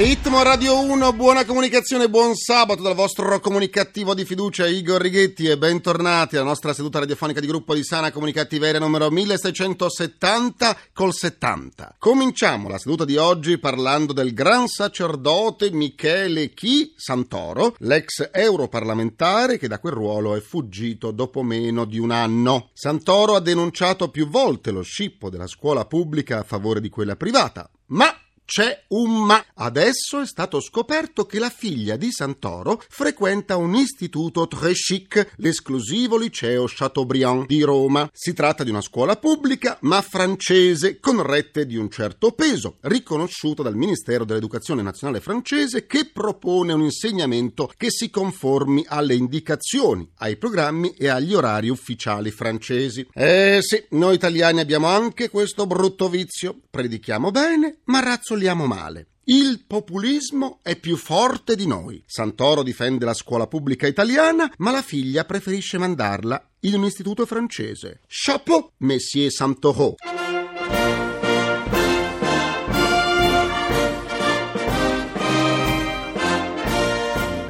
Ritmo Radio 1, buona comunicazione, buon sabato dal vostro comunicativo di fiducia Igor Righetti e bentornati alla nostra seduta radiofonica di gruppo di Sana Comunicativeria numero 1670 col 70. Cominciamo la seduta di oggi parlando del gran sacerdote Michele Chi Santoro, l'ex europarlamentare che da quel ruolo è fuggito dopo meno di un anno. Santoro ha denunciato più volte lo scippo della scuola pubblica a favore di quella privata, ma c'è un ma. Adesso è stato scoperto che la figlia di Santoro frequenta un istituto très chic, l'esclusivo liceo Chateaubriand di Roma. Si tratta di una scuola pubblica, ma francese, con rette di un certo peso, riconosciuta dal Ministero dell'Educazione Nazionale francese, che propone un insegnamento che si conformi alle indicazioni, ai programmi e agli orari ufficiali francesi. Eh sì, noi italiani abbiamo anche questo brutto vizio. Predichiamo bene, ma razzoliamo male. Il populismo è più forte di noi. Santoro difende la scuola pubblica italiana, ma la figlia preferisce mandarla in un istituto francese. Chapeau, Monsieur Santoro.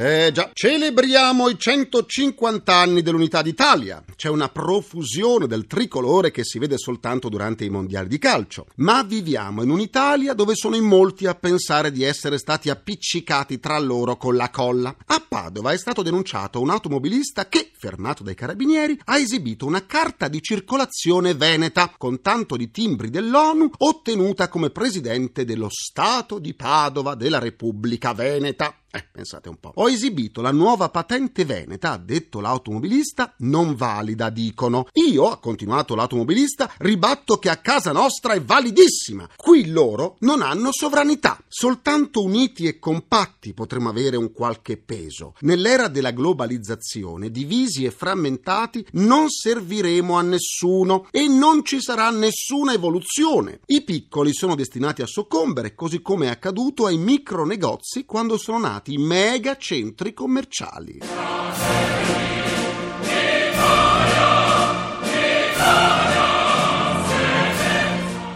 Eh già, celebriamo i 150 anni dell'unità d'Italia. C'è una profusione del tricolore che si vede soltanto durante i mondiali di calcio. Ma viviamo in un'Italia dove sono in molti a pensare di essere stati appiccicati tra loro con la colla. A Padova è stato denunciato un automobilista che, fermato dai carabinieri, ha esibito una carta di circolazione veneta con tanto di timbri dell'ONU ottenuta come presidente dello Stato di Padova della Repubblica Veneta. Eh, pensate un po'. Ho esibito la nuova patente veneta, ha detto l'automobilista, non valida, dicono. Io, ha continuato l'automobilista, ribatto che a casa nostra è validissima. Qui loro non hanno sovranità. Soltanto uniti e compatti potremo avere un qualche peso. Nell'era della globalizzazione, divisi e frammentati, non serviremo a nessuno e non ci sarà nessuna evoluzione. I piccoli sono destinati a soccombere, così come è accaduto ai micro negozi quando sono nati i mega centri commerciali.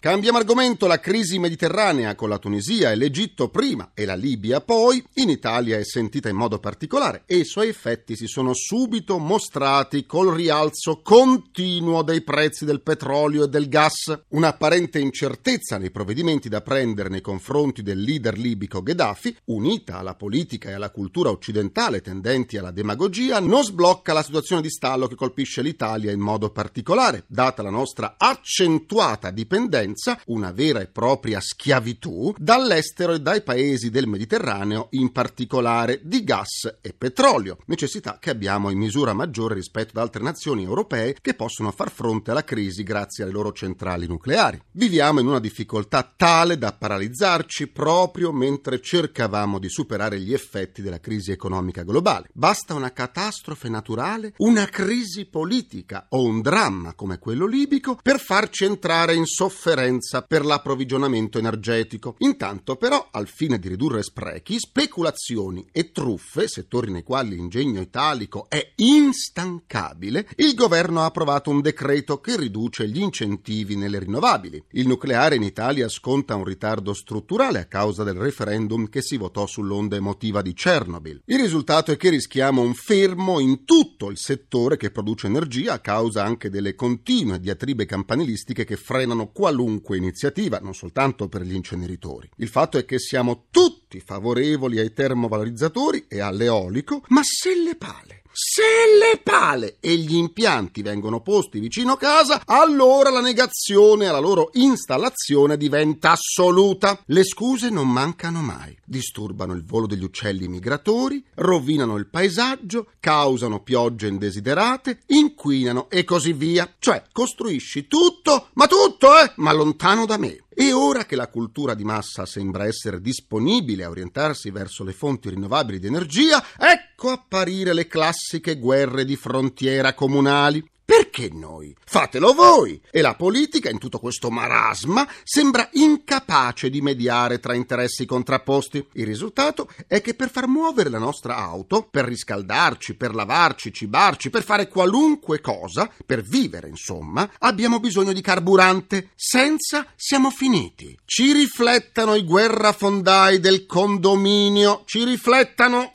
Cambiamo argomento, la crisi mediterranea con la Tunisia e l'Egitto prima e la Libia poi, in Italia è sentita in modo particolare e i suoi effetti si sono subito mostrati col rialzo continuo dei prezzi del petrolio e del gas. Un'apparente incertezza nei provvedimenti da prendere nei confronti del leader libico Gheddafi, unita alla politica e alla cultura occidentale tendenti alla demagogia, non sblocca la situazione di stallo che colpisce l'Italia in modo particolare, data la nostra accentuata dipendenza una vera e propria schiavitù, dall'estero e dai paesi del Mediterraneo, in particolare di gas e petrolio, necessità che abbiamo in misura maggiore rispetto ad altre nazioni europee che possono far fronte alla crisi grazie alle loro centrali nucleari. Viviamo in una difficoltà tale da paralizzarci proprio mentre cercavamo di superare gli effetti della crisi economica globale. Basta una catastrofe naturale, una crisi politica o un dramma come quello libico per farci entrare in sofferenza per l'approvvigionamento energetico. Intanto, però, al fine di ridurre sprechi, speculazioni e truffe, settori nei quali l'ingegno italico è instancabile, il governo ha approvato un decreto che riduce gli incentivi nelle rinnovabili. Il nucleare in Italia sconta un ritardo strutturale a causa del referendum che si votò sull'onda emotiva di Chernobyl. Il risultato è che rischiamo un fermo in tutto il settore che produce energia a causa anche delle continue diatribe campanilistiche che frenano qualunque iniziativa, non soltanto per gli inceneritori. Il fatto è che siamo tutti favorevoli ai termovalorizzatori e all'eolico, ma se le pale se le pale e gli impianti vengono posti vicino casa, allora la negazione alla loro installazione diventa assoluta. Le scuse non mancano mai. Disturbano il volo degli uccelli migratori, rovinano il paesaggio, causano piogge indesiderate, inquinano e così via. Cioè, costruisci tutto, ma tutto, eh, ma lontano da me. E ora che la cultura di massa sembra essere disponibile a orientarsi verso le fonti rinnovabili di energia, ecco apparire le classiche guerre di frontiera comunali. Perché noi? Fatelo voi! E la politica, in tutto questo marasma, sembra incapace di mediare tra interessi contrapposti. Il risultato è che per far muovere la nostra auto, per riscaldarci, per lavarci, cibarci, per fare qualunque cosa, per vivere insomma, abbiamo bisogno di carburante. Senza siamo finiti. Ci riflettano i guerrafondai del condominio, ci riflettano...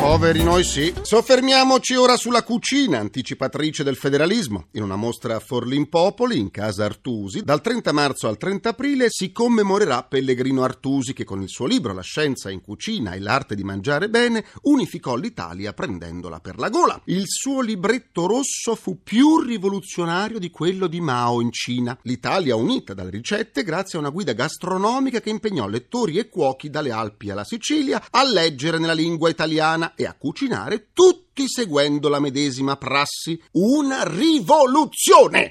Poveri noi sì. Soffermiamoci ora sulla cucina, anticipatrice del federalismo. In una mostra a Forlimpopoli, in casa Artusi, dal 30 marzo al 30 aprile si commemorerà Pellegrino Artusi che con il suo libro La scienza in cucina e l'arte di mangiare bene unificò l'Italia prendendola per la gola. Il suo libretto rosso fu più rivoluzionario di quello di Mao in Cina. L'Italia unita dalle ricette grazie a una guida gastronomica che impegnò lettori e cuochi dalle Alpi alla Sicilia a leggere nella lingua italiana e a cucinare tutti seguendo la medesima prassi. Una rivoluzione!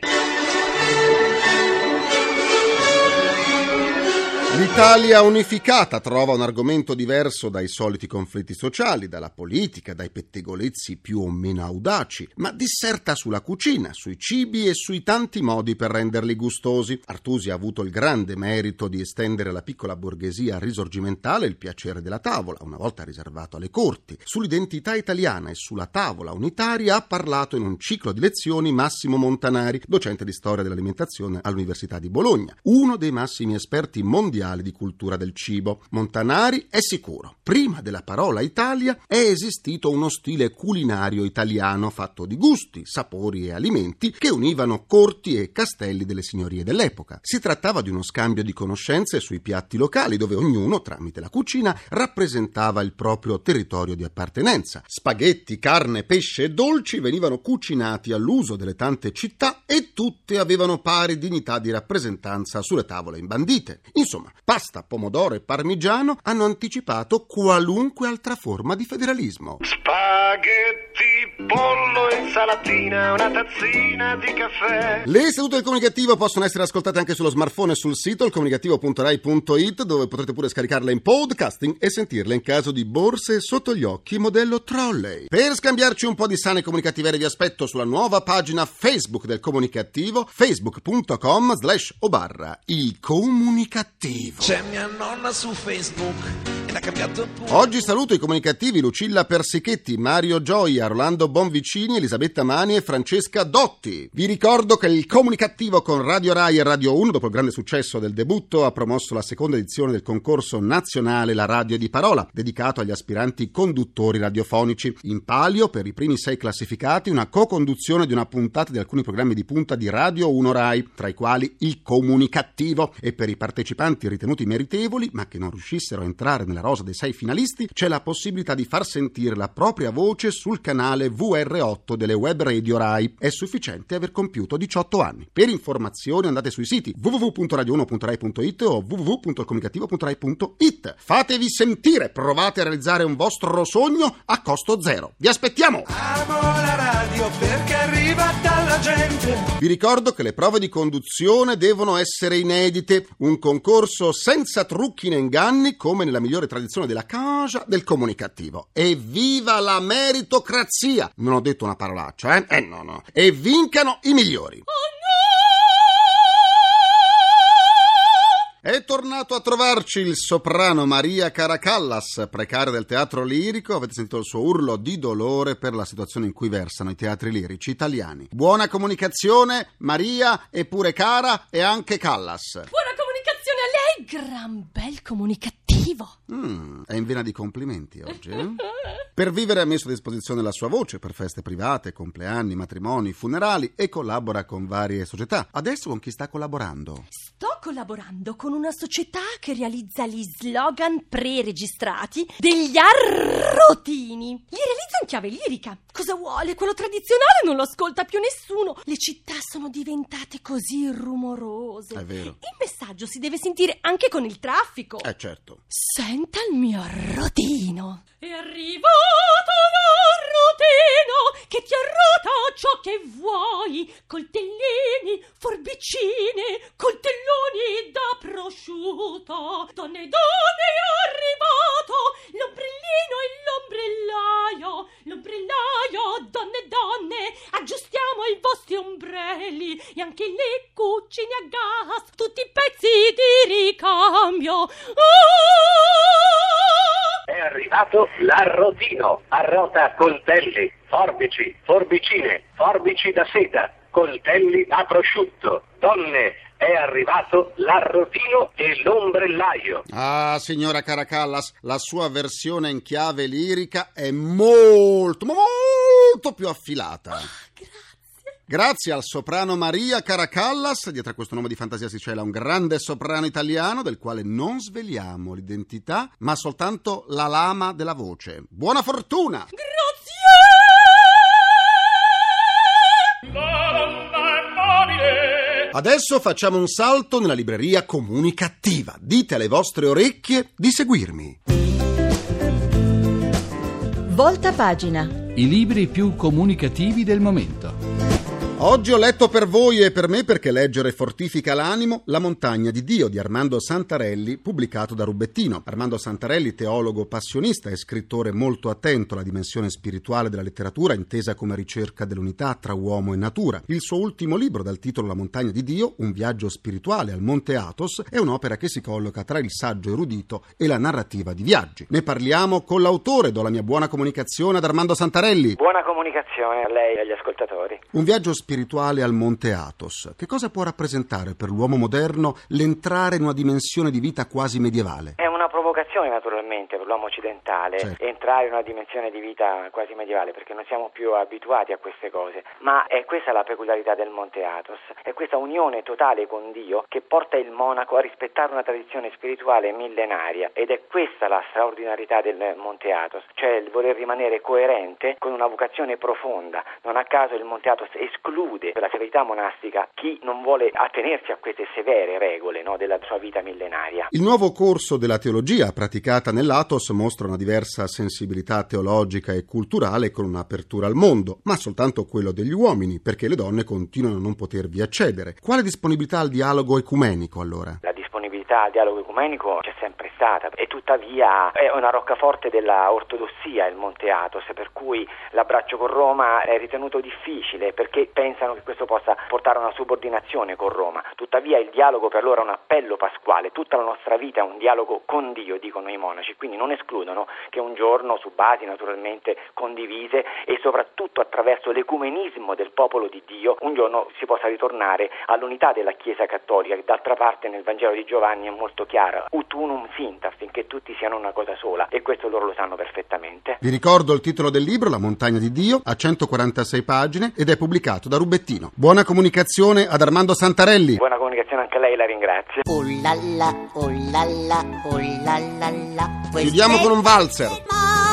L'Italia unificata trova un argomento diverso dai soliti conflitti sociali, dalla politica, dai pettegolezzi più o meno audaci, ma disserta sulla cucina, sui cibi e sui tanti modi per renderli gustosi. Artusi ha avuto il grande merito di estendere alla piccola borghesia risorgimentale il piacere della tavola, una volta riservato alle corti. Sull'identità italiana e sulla tavola unitaria ha parlato in un ciclo di lezioni Massimo Montanari, docente di storia dell'alimentazione all'Università di Bologna, uno dei massimi esperti mondiali di cultura del cibo. Montanari è sicuro. Prima della parola Italia è esistito uno stile culinario italiano fatto di gusti, sapori e alimenti che univano corti e castelli delle signorie dell'epoca. Si trattava di uno scambio di conoscenze sui piatti locali dove ognuno, tramite la cucina, rappresentava il proprio territorio di appartenenza. Spaghetti, carne, pesce e dolci venivano cucinati all'uso delle tante città e tutte avevano pari dignità di rappresentanza sulle tavole imbandite. Insomma, pasta, pomodoro e parmigiano hanno anticipato qualunque altra forma di federalismo. Spaghetti, pollo, insalatina, una tazzina di caffè. Le sedute del comunicativo possono essere ascoltate anche sullo smartphone e sul sito ilcomunicativo.rai.it dove potrete pure scaricarle in podcasting e sentirle in caso di borse sotto gli occhi modello trolley. Per scambiarci un po' di sane comunicativerie vi aspetto sulla nuova pagina Facebook del comunicativo facebook.com slash o barra il comunicativo. C'è mia nonna su Facebook Oggi saluto i comunicativi Lucilla Persichetti, Mario Gioia, Rolando Bonvicini, Elisabetta Mani e Francesca Dotti. Vi ricordo che il comunicativo con Radio Rai e Radio 1, dopo il grande successo del debutto, ha promosso la seconda edizione del concorso nazionale La Radio di Parola, dedicato agli aspiranti conduttori radiofonici. In palio, per i primi sei classificati, una co-conduzione di una puntata di alcuni programmi di punta di Radio 1 Rai, tra i quali il comunicativo. E per i partecipanti ritenuti meritevoli, ma che non riuscissero a entrare nella rosa dei sei finalisti, c'è la possibilità di far sentire la propria voce sul canale VR8 delle web radio Rai. È sufficiente aver compiuto 18 anni. Per informazioni andate sui siti www.radio1.rai.it o www.comunicativo.rai.it. Fatevi sentire, provate a realizzare un vostro sogno a costo zero. Vi aspettiamo! Amo la radio perché. Vi ricordo che le prove di conduzione devono essere inedite, un concorso senza trucchi né inganni, come nella migliore tradizione della casa del comunicativo. Evviva la meritocrazia! Non ho detto una parolaccia, eh? Eh no, no. E vincano i migliori. È tornato a trovarci il soprano Maria Caracallas, precaria del teatro lirico. Avete sentito il suo urlo di dolore per la situazione in cui versano i teatri lirici italiani. Buona comunicazione, Maria, e pure Cara e anche Callas. Buona comunicazione a lei, gran bel comunicativo. Mm, è in vena di complimenti oggi. eh? Per vivere ha messo a disposizione la sua voce per feste private, compleanni, matrimoni, funerali e collabora con varie società. Adesso con chi sta collaborando? Sto collaborando con una società che realizza gli slogan pre-registrati degli arrotini. Li realizza in chiave lirica. Cosa vuole? Quello tradizionale non lo ascolta più nessuno. Le città sono diventate così rumorose. È vero. Il messaggio si deve sentire anche con il traffico. Eh certo. Senta il mio arrotino. È arrivato l'arrotino che ti arrota ciò che vuoi. Coltellini, forbicine, coltelloni da prosciutto. Donne, donne, arrivato l'arrotino, arrota coltelli, forbici, forbicine, forbici da seta, coltelli a prosciutto. Donne, è arrivato l'arrotino e l'ombrellaio. Ah, signora Caracallas, la sua versione in chiave lirica è molto, ma molto più affilata. Grazie al soprano Maria Caracallas, dietro a questo nome di fantasia si cela un grande soprano italiano del quale non sveliamo l'identità, ma soltanto la lama della voce. Buona fortuna! Adesso facciamo un salto nella libreria comunicativa. Dite alle vostre orecchie di seguirmi. Volta pagina. I libri più comunicativi del momento. Oggi ho letto per voi e per me perché leggere fortifica l'animo La montagna di Dio di Armando Santarelli, pubblicato da Rubettino. Armando Santarelli, teologo passionista e scrittore molto attento alla dimensione spirituale della letteratura, intesa come ricerca dell'unità tra uomo e natura. Il suo ultimo libro, dal titolo La montagna di Dio, un viaggio spirituale al Monte Athos, è un'opera che si colloca tra il saggio erudito e la narrativa di viaggi. Ne parliamo con l'autore, do la mia buona comunicazione ad Armando Santarelli. Buona comunicazione a lei e agli ascoltatori. Un viaggio spirituale al Monte Athos. Che cosa può rappresentare per l'uomo moderno l'entrare in una dimensione di vita quasi medievale? È una provocazione naturalmente per l'uomo occidentale Certo. entrare in una dimensione di vita quasi medievale perché non siamo più abituati a queste cose, ma è questa la peculiarità del Monte Athos, è questa unione totale con Dio che porta il monaco a rispettare una tradizione spirituale millenaria ed è questa la straordinarietà del Monte Athos, cioè il voler rimanere coerente con una vocazione profonda. Non a caso il Monte Athos esclude per la severità monastica chi non vuole attenersi a queste severe regole no, della sua vita millenaria. Il nuovo corso della teologia praticata nell'Athos mostra una diversa sensibilità teologica e culturale con un'apertura al mondo, ma soltanto quello degli uomini, perché le donne continuano a non potervi accedere. Quale disponibilità al dialogo ecumenico allora? La disponibilità al dialogo ecumenico c'è sempre stata e tuttavia è una roccaforte della ortodossia il Monte Athos, per cui l'abbraccio con Roma è ritenuto difficile perché pensano che questo possa portare a una subordinazione con Roma. Tuttavia il dialogo per loro è un appello pasquale, tutta la nostra vita è un dialogo con Dio, dicono i monaci, quindi non escludono che un giorno su basi naturalmente condivise e soprattutto attraverso l'ecumenismo del popolo di Dio un giorno si possa ritornare all'unità della Chiesa cattolica che d'altra parte nel Vangelo di Giovanni è molto chiara, ut unum sint affinché tutti siano una cosa sola e questo loro lo sanno perfettamente. Vi ricordo il titolo del libro, La montagna di Dio, a 146 pagine ed è pubblicato da Rubettino. Buona comunicazione ad Armando Santarelli. Buona comunicazione anche a lei, la ringrazio. Oh la la, oh la la, oh la la la. Chiudiamo con un valzer.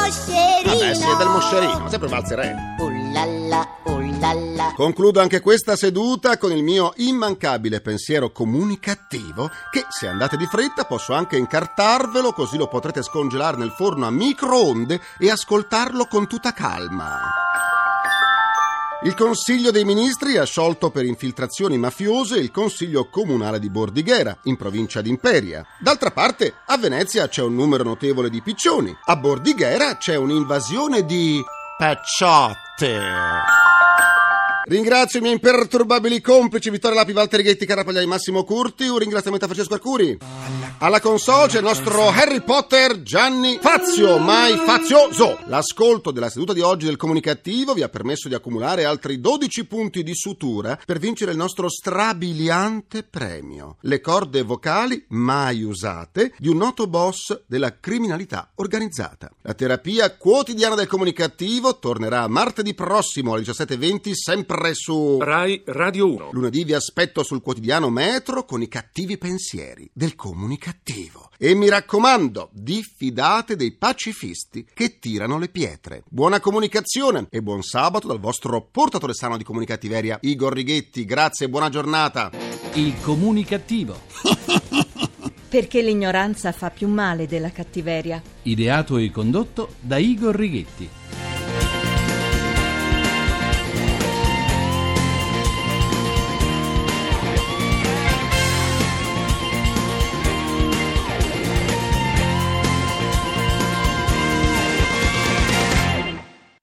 Moscerino. Vabbè, è del moscerino, sempre valzer è. Oh la la, oh la la. Concludo anche questa seduta con il mio immancabile pensiero comunicativo che se andate di fretta posso anche incartarvelo così lo potrete scongelare nel forno a microonde e ascoltarlo con tutta calma. Il Consiglio dei Ministri ha sciolto per infiltrazioni mafiose il Consiglio Comunale di Bordighera, in provincia di Imperia. D'altra parte, a Venezia c'è un numero notevole di piccioni. A Bordighera c'è un'invasione di pecciotte. Ringrazio i miei imperturbabili complici Vittorio Lapi, Valtteri Ghetti, Carapagliai, Massimo Curti. Un ringraziamento a Francesco Arcuri. Alla console c'è il nostro Harry Potter Gianni Fazio, mai fazioso. L'ascolto della seduta di oggi del comunicativo vi ha permesso di accumulare altri 12 punti di sutura per vincere il nostro strabiliante premio. Le corde vocali mai usate di un noto boss della criminalità organizzata. La terapia quotidiana del comunicativo tornerà martedì prossimo alle 17.20 sempre su Rai Radio 1. Lunedì vi aspetto sul quotidiano Metro con i cattivi pensieri del comunicativo. E mi raccomando, diffidate dei pacifisti che tirano le pietre. Buona comunicazione e buon sabato dal vostro portatore sano di comunicativeria Igor Righetti. Grazie e buona giornata. Il comunicativo. Perché l'ignoranza fa più male della cattiveria. Ideato e condotto da Igor Righetti.